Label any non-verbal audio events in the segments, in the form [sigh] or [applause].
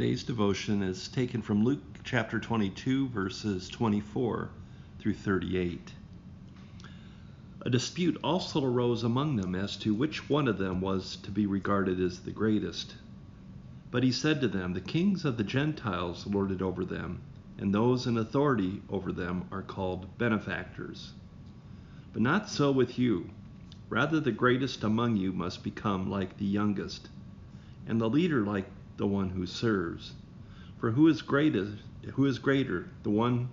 Today's devotion is taken from Luke chapter 22, verses 24 through 38. A dispute also arose among them as to which one of them was to be regarded as the greatest. But he said to them, The kings of the Gentiles lord it over them, and those in authority over them are called benefactors. But not so with you. Rather, the greatest among you must become like the youngest, and the leader like the one who serves. For who is greatest, who is greater, the one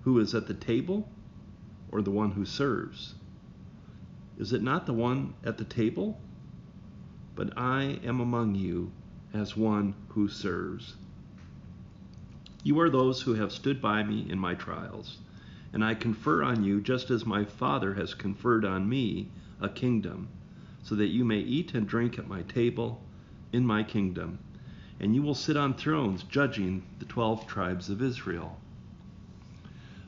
who is at the table or the one who serves? Is it not the one at the table? But I am among you as one who serves. You are those who have stood by me in my trials, and I confer on you just as my Father has conferred on me a kingdom, so that you may eat and drink at my table in my kingdom and you will sit on thrones judging the twelve tribes of Israel.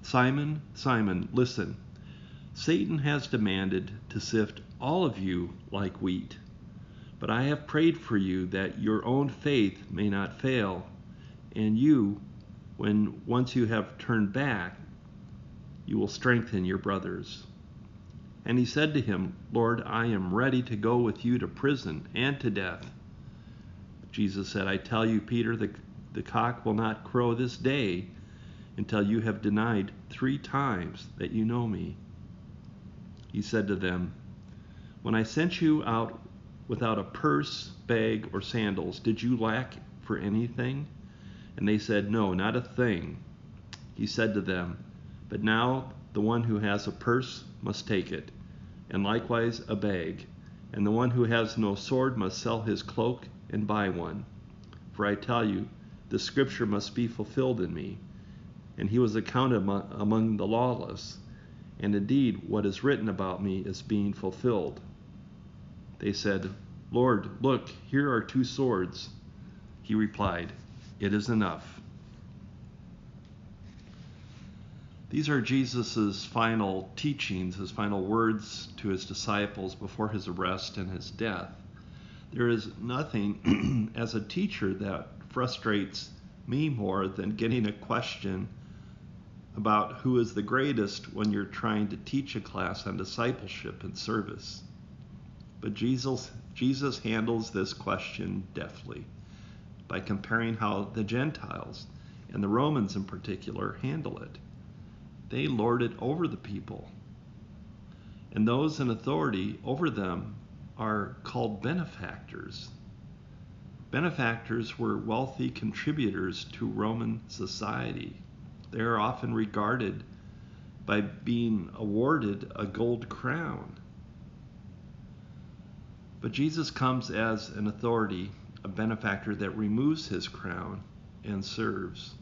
Simon, Simon, listen. Satan has demanded to sift all of you like wheat. But I have prayed for you that your own faith may not fail, and you, when once you have turned back, you will strengthen your brothers. And he said to him, Lord, I am ready to go with you to prison and to death. Jesus said, I tell you, Peter, the, the cock will not crow this day until you have denied three times that you know me. He said to them, When I sent you out without a purse, bag, or sandals, did you lack for anything? And they said, No, not a thing. He said to them, But now the one who has a purse must take it, and likewise a bag, and the one who has no sword must sell his cloak and buy one. For I tell you, the scripture must be fulfilled in me. And he was accounted among the lawless. And indeed, what is written about me is being fulfilled. They said, Lord, look, here are two swords. He replied, It is enough. These are Jesus' final teachings, his final words to his disciples before his arrest and his death. There is nothing [clears throat] as a teacher that frustrates me more than getting a question about who is the greatest when you're trying to teach a class on discipleship and service. But Jesus, Jesus handles this question deftly by comparing how the Gentiles, and the Romans in particular, handle it. They lord it over the people. And those in authority over them are called benefactors. Benefactors were wealthy contributors to Roman society. They are often regarded by being awarded a gold crown. But Jesus comes as an authority, a benefactor that removes his crown and serves.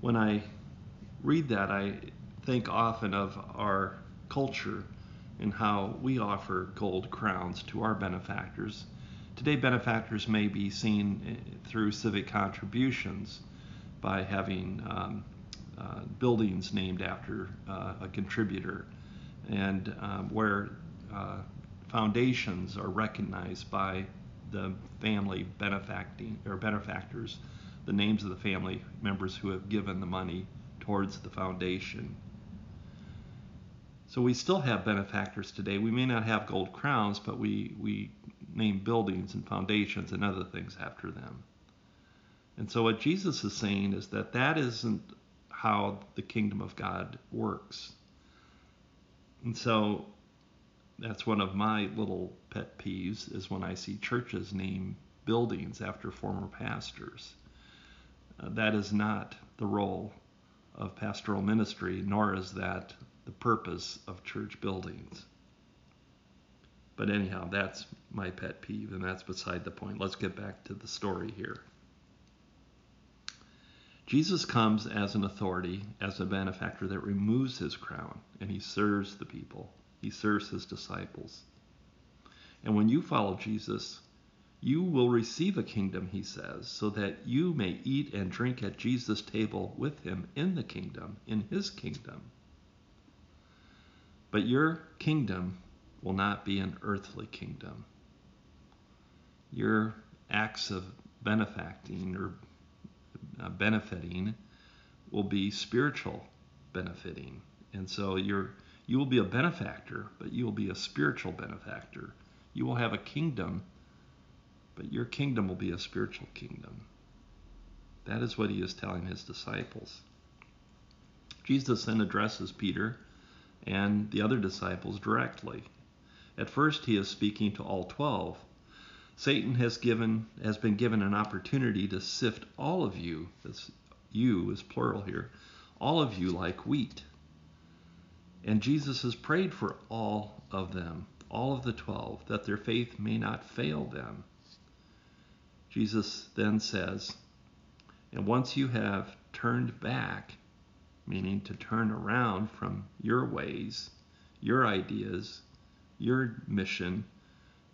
When I read that, I think often of our culture and how we offer gold crowns to our benefactors. Today, benefactors may be seen eh, through civic contributions by having um, uh, buildings named after uh, a contributor, and um, where uh, foundations are recognized by the family benefacting or benefactors, the names of the family members who have given the money towards the foundation. So we still have benefactors today. We may not have gold crowns, but we, we name buildings and foundations and other things after them. And so what Jesus is saying is that that isn't how the kingdom of God works. And so that's one of my little pet peeves is when I see churches name buildings after former pastors. That is not the role of pastoral ministry, nor is that the purpose of church buildings. But anyhow, that's my pet peeve, and that's beside the point. Let's get back to the story here. Jesus comes as an authority, as a benefactor that removes his crown, and he serves the people. He serves his disciples. And when you follow Jesus, you will receive a kingdom, he says, so that you may eat and drink at Jesus' table with him in the kingdom, in his kingdom. But your kingdom will not be an earthly kingdom. Your acts of benefacting or uh, benefiting will be spiritual benefiting. And so you're you will be a benefactor, but you will be a spiritual benefactor. You will have a kingdom, but your kingdom will be a spiritual kingdom. That is what he is telling his disciples. Jesus then addresses Peter and the other disciples directly. At first, he is speaking to all 12. Satan has given has been given an opportunity to sift all of you, this you is plural here, all of you like wheat. And Jesus has prayed for all of them, all of the 12, that their faith may not fail them. Jesus then says, And once you have turned back, meaning to turn around from your ways, your ideas, your mission.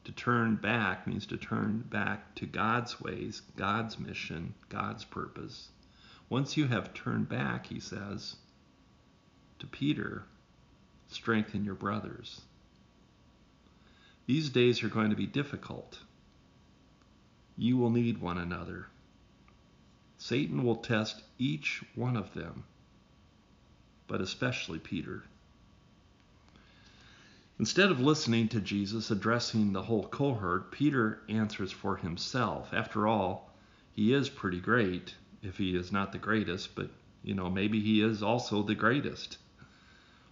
To turn back means to turn back to God's ways, God's mission, God's purpose. Once you have turned back, he says to Peter, strengthen your brothers. These days are going to be difficult. You will need one another. Satan will test each one of them but especially Peter. Instead of listening to Jesus addressing the whole cohort, Peter answers for himself. After all, he is pretty great, if he is not the greatest, but you know, maybe he is also the greatest.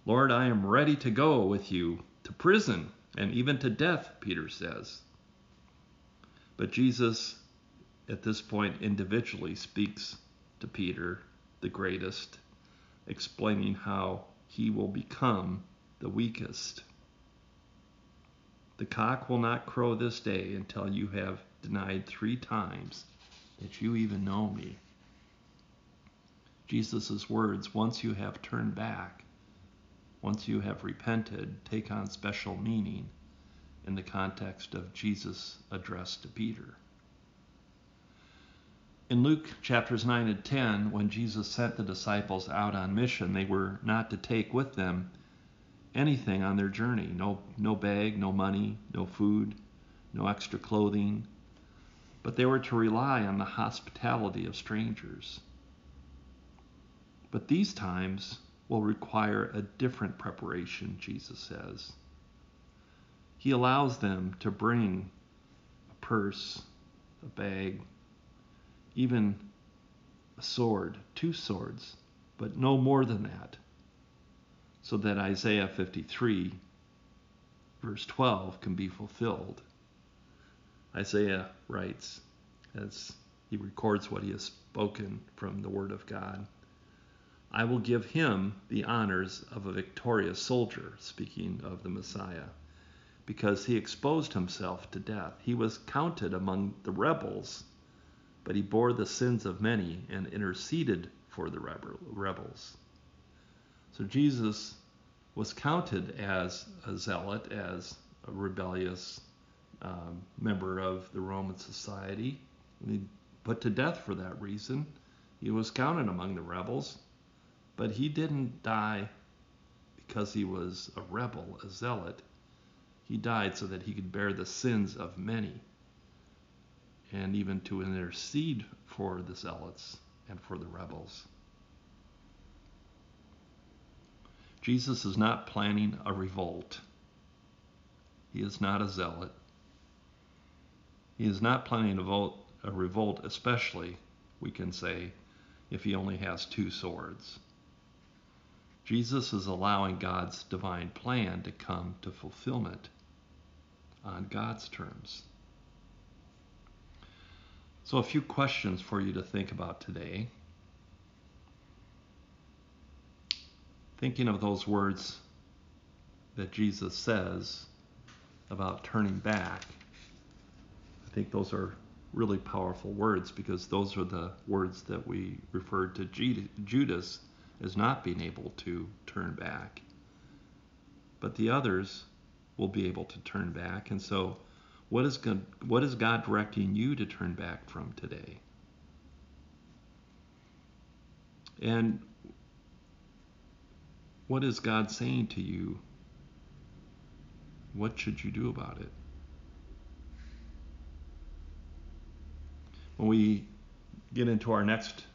Lord, I am ready to go with you to prison and even to death, Peter says. But Jesus, at this point, individually speaks to Peter, the greatest, explaining how he will become the weakest. The cock will not crow this day until you have denied three times that you even know me. Jesus' words, once you have turned back, once you have repented, take on special meaning in the context of Jesus' address to Peter. In Luke chapters 9 and 10, when Jesus sent the disciples out on mission, they were not to take with them anything on their journey no, no bag, no money, no food, no extra clothing, but they were to rely on the hospitality of strangers. But these times will require a different preparation, Jesus says. He allows them to bring a purse, a bag, even a sword, two swords, but no more than that. So that Isaiah 53, verse 12, can be fulfilled. Isaiah writes, as he records what he has spoken from the Word of God I will give him the honors of a victorious soldier, speaking of the Messiah, because he exposed himself to death. He was counted among the rebels but he bore the sins of many and interceded for the rebels. So Jesus was counted as a zealot, as a rebellious um, member of the Roman society. Put to death for that reason. He was counted among the rebels, but he didn't die because he was a rebel, a zealot. He died so that he could bear the sins of many and even to intercede for the zealots and for the rebels. Jesus is not planning a revolt. He is not a zealot. He is not planning a, vote, a revolt, especially, we can say, if he only has two swords. Jesus is allowing God's divine plan to come to fulfillment on God's terms. So, a few questions for you to think about today. Thinking of those words that Jesus says about turning back, I think those are really powerful words because those are the words that we referred to Judas as not being able to turn back. But the others will be able to turn back. And so what is God, what is God directing you to turn back from today? And what is God saying to you? What should you do about it? when we get into our next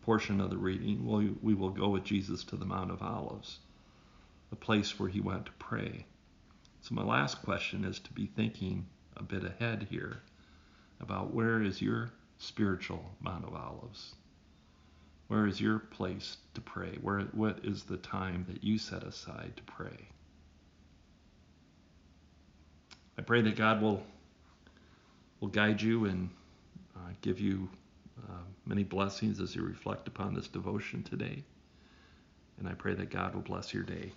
portion of the reading, we, we will go with Jesus to the Mount of Olives, the place where he went to pray. So, my last question is to be thinking a bit ahead here about where is your spiritual Mount of Olives? Where is your place to pray? Where, what is the time that you set aside to pray? I pray that God will will guide you and uh, give you uh, many blessings as you reflect upon this devotion today. And I pray that God will bless your day.